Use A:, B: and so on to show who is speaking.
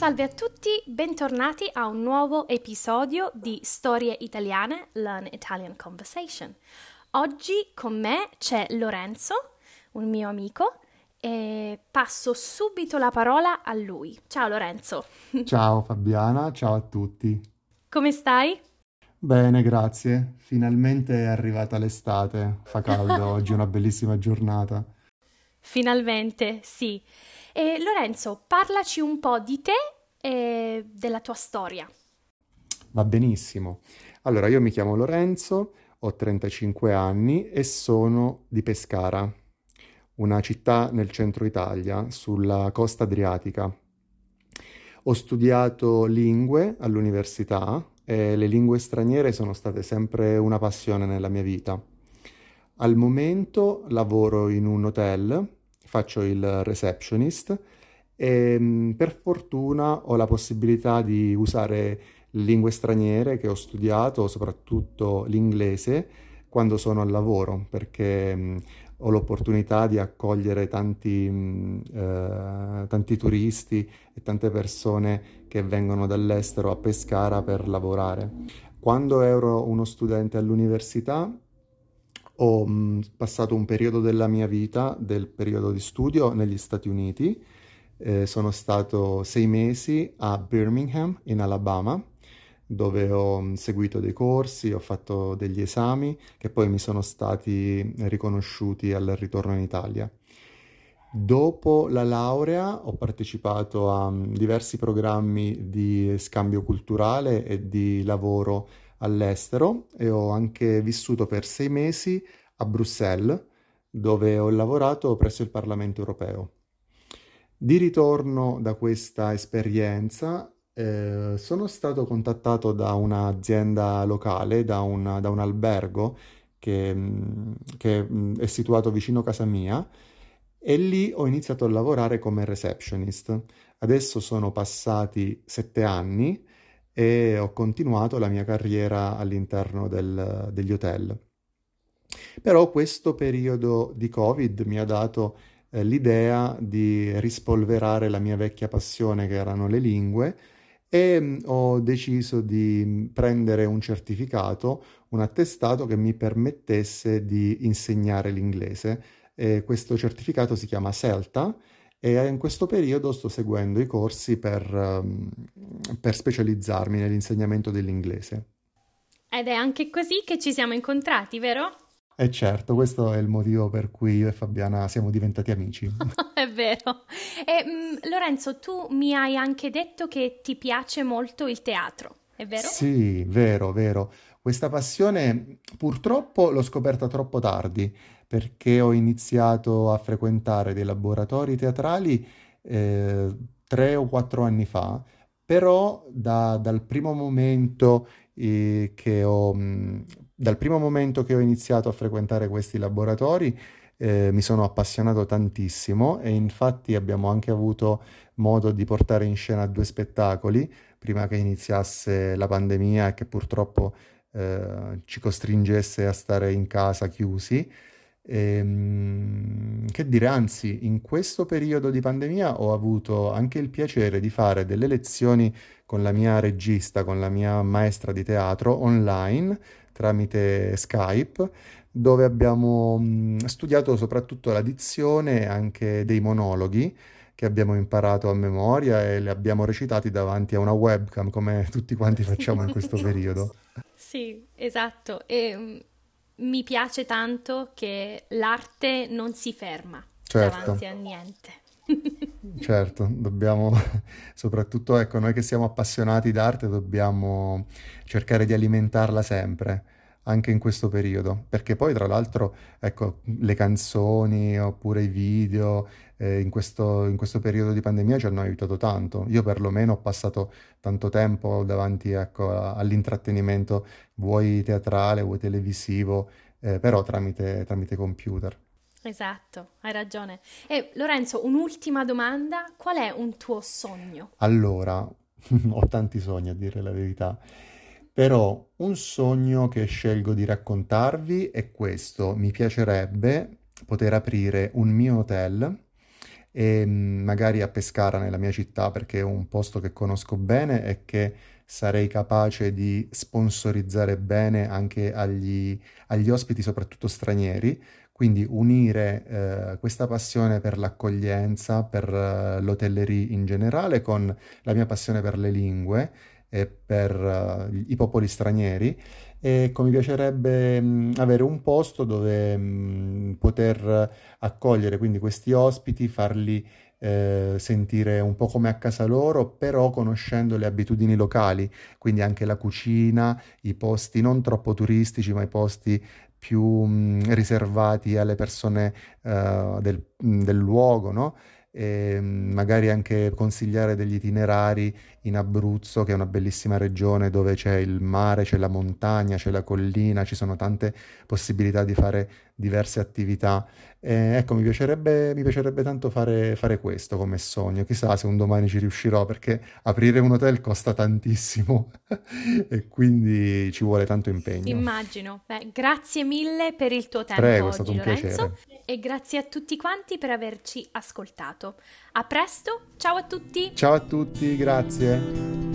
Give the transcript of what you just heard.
A: Salve a tutti, bentornati a un nuovo episodio di Storie Italiane, Learn Italian Conversation. Oggi con me c'è Lorenzo, un mio amico, e passo subito la parola a lui. Ciao Lorenzo.
B: Ciao Fabiana, ciao a tutti.
A: Come stai?
B: Bene, grazie. Finalmente è arrivata l'estate. Fa caldo, oggi è una bellissima giornata.
A: Finalmente, sì. E Lorenzo, parlaci un po' di te e della tua storia.
B: Va benissimo. Allora, io mi chiamo Lorenzo, ho 35 anni e sono di Pescara, una città nel centro Italia, sulla costa adriatica. Ho studiato lingue all'università e le lingue straniere sono state sempre una passione nella mia vita. Al momento lavoro in un hotel, faccio il receptionist e mm, per fortuna ho la possibilità di usare lingue straniere che ho studiato, soprattutto l'inglese, quando sono al lavoro, perché mh, mm, ho l'opportunità di accogliere tanti, mh, mm, eh, tanti turisti e tante persone che vengono dall'estero a Pescara per lavorare. Quando ero uno studente all'università ho mh, passato un periodo della mia vita, del periodo di studio, negli Stati Uniti. Eh, sono stato sei mesi a Birmingham, in Alabama, dove ho seguito dei corsi, ho fatto degli esami che poi mi sono stati riconosciuti al ritorno in Italia. Dopo la laurea ho partecipato a diversi programmi di scambio culturale e di lavoro all'estero e ho anche vissuto per sei mesi a Bruxelles, dove ho lavorato presso il Parlamento europeo. Di ritorno da questa esperienza eh, sono stato contattato da un'azienda locale, da un, da un albergo che, mm, che, mm, è situato vicino casa mia e lì ho iniziato a lavorare come receptionist. Adesso sono passati sette anni e ho continuato la mia carriera all'interno del, degli hotel. Però questo periodo di Covid mi ha dato eh, l'idea di rispolverare la mia vecchia passione che erano le lingue e mm, ho deciso di prendere un certificato, un attestato che mi permettesse di insegnare l'inglese. E questo certificato si chiama CELTA e in questo periodo sto seguendo i corsi per, um, per specializzarmi nell'insegnamento dell'inglese.
A: Ed è anche così che ci siamo incontrati, vero?
B: E certo, questo è il motivo per cui io e Fabiana siamo diventati amici.
A: è vero. E mh, Lorenzo, tu mi hai anche detto che ti piace molto il teatro, è vero?
B: Sì, vero, vero. Questa passione purtroppo l'ho scoperta troppo tardi perché ho iniziato a frequentare dei laboratori teatrali eh, tre o quattro anni fa, però da, dal primo momento eh, che ho, mh, dal primo momento che ho iniziato a frequentare questi laboratori eh, mi sono appassionato tantissimo e infatti abbiamo anche avuto modo di portare in scena due spettacoli prima che iniziasse la pandemia e che purtroppo eh, ci costringesse a stare in casa chiusi. E, ehm, che dire, anzi, in questo periodo di pandemia ho avuto anche il piacere di fare delle lezioni con la mia regista, con la mia maestra di teatro online tramite Skype, dove abbiamo mh, studiato soprattutto la dizione anche dei monologhi che abbiamo imparato a memoria e li abbiamo recitati davanti a una webcam come tutti quanti facciamo in questo periodo.
A: Sì, esatto. E mi piace tanto che l'arte non si ferma certo. davanti a niente.
B: certo, dobbiamo, soprattutto ecco, noi che siamo appassionati d'arte, dobbiamo cercare di alimentarla sempre anche in questo periodo, perché poi tra l'altro, ecco, le canzoni oppure i video eh, in questo, in questo periodo di pandemia ci hanno aiutato tanto. Io perlomeno ho passato tanto tempo davanti, ecco, all'intrattenimento, vuoi teatrale, vuoi televisivo, eh, però tramite, tramite computer.
A: Esatto, hai ragione. E Lorenzo, un'ultima domanda, qual è un tuo sogno?
B: Allora, ho tanti sogni a dire la verità. Però un sogno che scelgo di raccontarvi è questo. Mi piacerebbe poter aprire un mio hotel e mm, magari a Pescara, nella mia città, perché è un posto che conosco bene e che sarei capace di sponsorizzare bene anche agli, agli ospiti, soprattutto stranieri. Quindi unire eh, questa passione per l'accoglienza, per uh, l'hotellerie in generale, con la mia passione per le lingue e per uh, i popoli stranieri. E mi piacerebbe mh, avere un posto dove mh, poter accogliere quindi questi ospiti, farli eh, sentire un po' come a casa loro, però conoscendo le abitudini locali, quindi anche la cucina, i posti non troppo turistici, ma i posti più mh, riservati alle persone eh, del, del luogo, no? e magari anche consigliare degli itinerari in Abruzzo, che è una bellissima regione dove c'è il mare, c'è la montagna, c'è la collina, ci sono tante possibilità di fare diverse attività. E ecco, mi piacerebbe, mi piacerebbe tanto fare, fare questo come sogno. Chissà se un domani ci riuscirò, perché aprire un hotel costa tantissimo e quindi ci vuole tanto impegno.
A: Immagino. Beh, grazie mille per il tuo tempo
B: Prego, è
A: oggi,
B: stato un
A: Lorenzo,
B: piacere.
A: e grazie a tutti quanti per averci ascoltato. A presto, ciao a tutti!
B: Ciao a tutti, grazie.